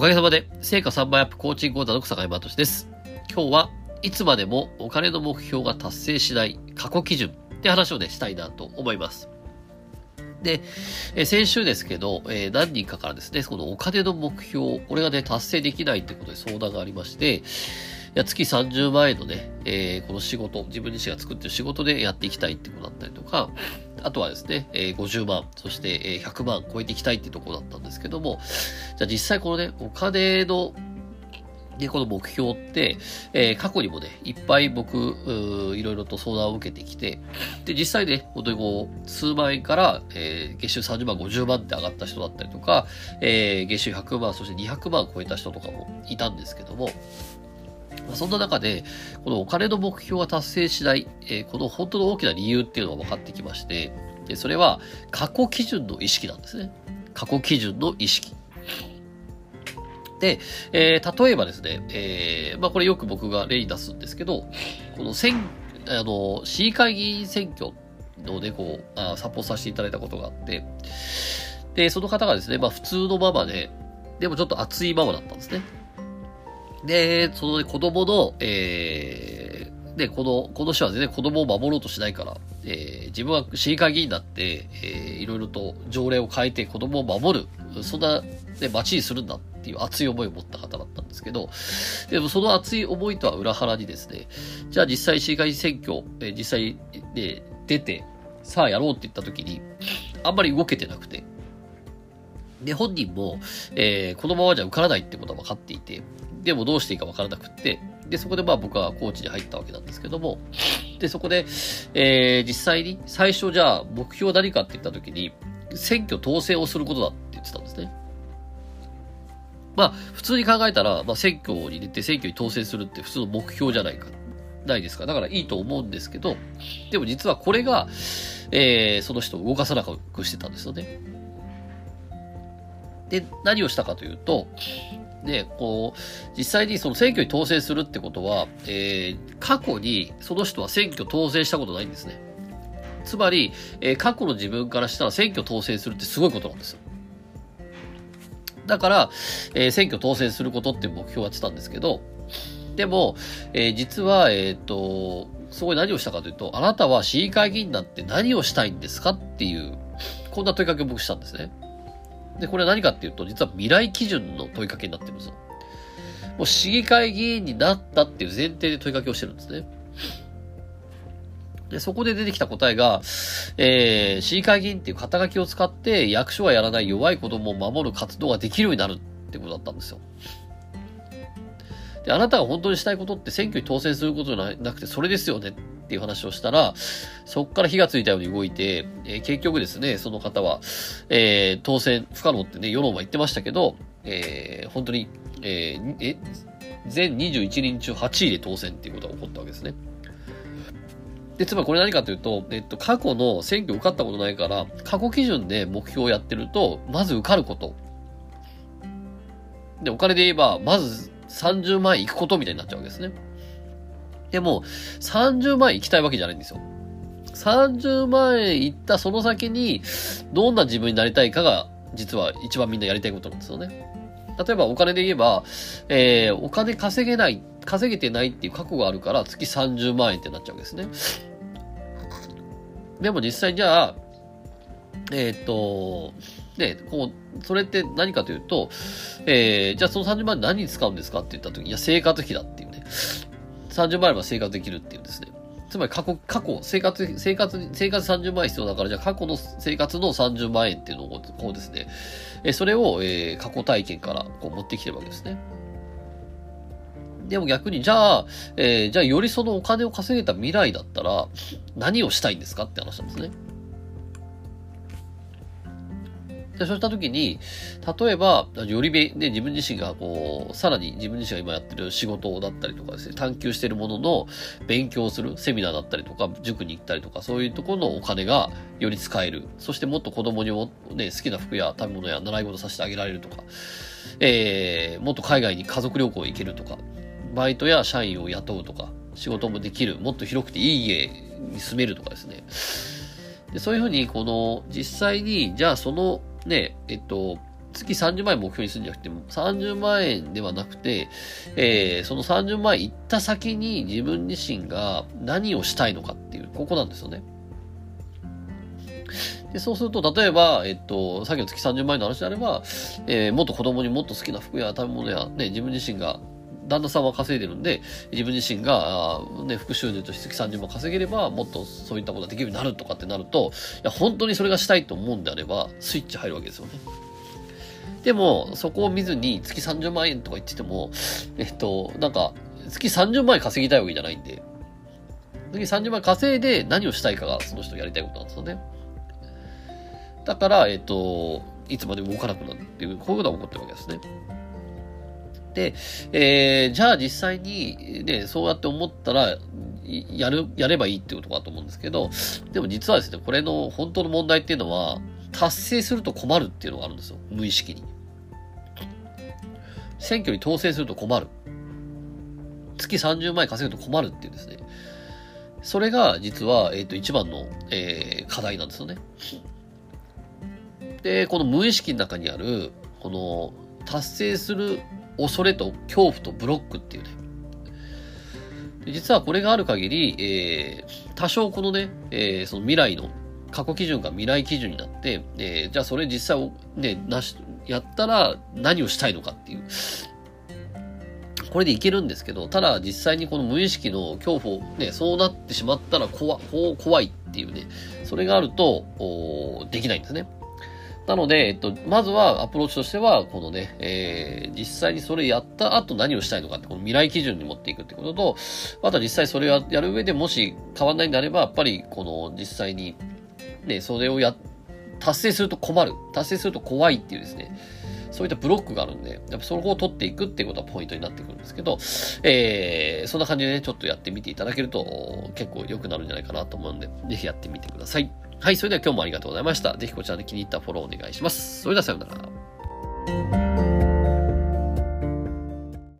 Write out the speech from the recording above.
おかげさまで、成果3倍アップコーチング講座の草山敏です。今日はいつまでもお金の目標が達成しない過去基準って話をね、したいなと思います。で、え先週ですけど、えー、何人かからですね、このお金の目標、これがね、達成できないってことで相談がありまして、いや月30万円のね、えー、この仕事、自分自身が作ってる仕事でやっていきたいってことだったりとか、あとはですね、えー、50万、そして、えー、100万超えていきたいっていうところだったんですけども、じゃあ実際このね、お金ので、この目標って、えー、過去にもね、いっぱい僕、いろいろと相談を受けてきて、で、実際ね、本当にこう、数万円から、えー、月収30万、50万って上がった人だったりとか、えー、月収100万、そして200万超えた人とかもいたんですけども、そんな中で、このお金の目標が達成しない、えー、この本当の大きな理由っていうのが分かってきまして、でそれは過去基準の意識なんですね。過去基準の意識。で、えー、例えばですね、えー、まあこれよく僕が例に出すんですけど、この選、あの、市議会議員選挙のね、こう、あサポートさせていただいたことがあって、で、その方がですね、まあ普通のママで、でもちょっと熱いママだったんですね。で、その、子供の、えー、で、この、この人は全然子供を守ろうとしないから、えー、自分は市議会議員になって、えー、いろいろと条例を変えて子供を守る、そんな、ね、街にするんだっていう熱い思いを持った方だったんですけど、でもその熱い思いとは裏腹にですね、じゃあ実際市議会選挙、えー、実際、ね、出て、さあやろうって言った時に、あんまり動けてなくて、で、本人も、えー、このままじゃ受からないってことは分かっていて、でもどうしていいか分からなくって、で、そこでまあ僕はコーチに入ったわけなんですけども、で、そこで、えー、実際に最初じゃあ目標は何かって言った時に、選挙当選をすることだって言ってたんですね。まあ、普通に考えたら、まあ、選挙に出て選挙に当選するって普通の目標じゃないか。ないですか。だからいいと思うんですけど、でも実はこれが、えー、その人を動かさなくしてたんですよね。で、何をしたかというと、で、こう、実際にその選挙に当選するってことは、えー、過去にその人は選挙当選したことないんですね。つまり、えー、過去の自分からしたら選挙当選するってすごいことなんですよ。だから、えー、選挙当選することって目標をやってたんですけど、でも、えー、実は、えっ、と、そこに何をしたかというと、あなたは市議会議員になって何をしたいんですかっていう、こんな問いかけを僕したんですね。で、これは何かっていうと、実は未来基準の問いかけになってるんですよ。もう市議会議員になったっていう前提で問いかけをしてるんですね。で、そこで出てきた答えが、えー、市議会議員っていう肩書きを使って役所がやらない弱い子供を守る活動ができるようになるってことだったんですよ。で、あなたが本当にしたいことって選挙に当選することじゃなくてそれですよねっていう話をしたら、そこから火がついたように動いて、えー、結局ですね、その方は、えー、当選不可能ってね、世論は言ってましたけど、えー、本当に、えー、え、全21人中8位で当選っていうことが起こったわけですね。で、つまりこれ何かというと、えっと、過去の選挙受かったことないから、過去基準で目標をやってると、まず受かること。で、お金で言えば、まず30万円行くことみたいになっちゃうわけですね。でも、30万円行きたいわけじゃないんですよ。30万円行ったその先に、どんな自分になりたいかが、実は一番みんなやりたいことなんですよね。例えばお金で言えば、えー、お金稼げない、稼げてないっていう過去があるから月30万円ってなっちゃうんですね。でも実際じゃあ、えっ、ー、と、ね、こう、それって何かというと、えー、じゃあその30万円何に使うんですかって言った時に、いや、生活費だっていうね。30万円は生活できるっていうんですね。つまり過去、過去、生活、生活、生活30万円必要だから、じゃあ過去の生活の30万円っていうのを、こうですね、えそれを、えー、過去体験からこう持ってきてるわけですね。でも逆に、じゃあ、えー、じゃあよりそのお金を稼げた未来だったら、何をしたいんですかって話なんですね。で、そうしたときに、例えば、よりべ、ね、自分自身がこう、さらに自分自身が今やってる仕事だったりとかですね、探求してるものの勉強する、セミナーだったりとか、塾に行ったりとか、そういうところのお金がより使える。そしてもっと子供にもね、好きな服や食べ物や習い事させてあげられるとか、えー、もっと海外に家族旅行行けるとか、バイトや社員を雇うとか、仕事もできる、もっと広くていい家に住めるとかですね。でそういうふうに、この、実際に、じゃあそのね、えっと、月30万円目標にするんじゃなくて、30万円ではなくて、えー、その30万円行った先に自分自身が何をしたいのかっていう、ここなんですよね。で、そうすると、例えば、えっと、さっきの月30万円の話であれば、えー、もっと子供にもっと好きな服や食べ物や、ね、自分自身が、旦那さんは稼いでるんで、自分自身が、ね、副収入として月30万稼げれば、もっとそういったことができるようになるとかってなると、いや、本当にそれがしたいと思うんであれば、スイッチ入るわけですよね。でも、そこを見ずに月30万円とか言ってても、えっと、なんか、月30万円稼ぎたいわけじゃないんで、月30万稼いで何をしたいかがその人やりたいことなんですよね。だから、えっ、と、いつまでも動かなくなるっていう、こういうことが起こってるわけですね。で、えー、じゃあ実際に、ね、そうやって思ったら、やる、やればいいっていうことかと思うんですけど、でも実はですね、これの本当の問題っていうのは、達成すると困るっていうのがあるんですよ。無意識に。選挙に当選すると困る。月30万円稼ぐと困るっていうですね。それが実は、えっ、ー、と、一番の、えー、課題なんですよね。で、この無意識の中にある、この達成する恐れと恐怖とブロックっていうね。実はこれがある限り、えー、多少このね、えー、その未来の過去基準が未来基準になって、えー、じゃあそれ実際ね、なし、やったら何をしたいのかっていう。これでいけるんですけど、ただ実際にこの無意識の恐怖をね、そうなってしまったら怖、怖いっていうね、それがあると、できないんですね。なので、えっと、まずはアプローチとしては、このね、えー、実際にそれやった後何をしたいのかって、この未来基準に持っていくってことと、あと実際それをやる上でもし変わんないんであれば、やっぱりこの実際に、ね、それをや、達成すると困る。達成すると怖いっていうですね、そういったブロックがあるんで、やっぱそこを取っていくっていうことがポイントになってくるんですけど、えー、そんな感じでね、ちょっとやってみていただけると結構良くなるんじゃないかなと思うんで、ぜひやってみてください。はい、それでは今日もありがとうございました。ぜひこちらで気に入ったフォローお願いします。それではさようなら。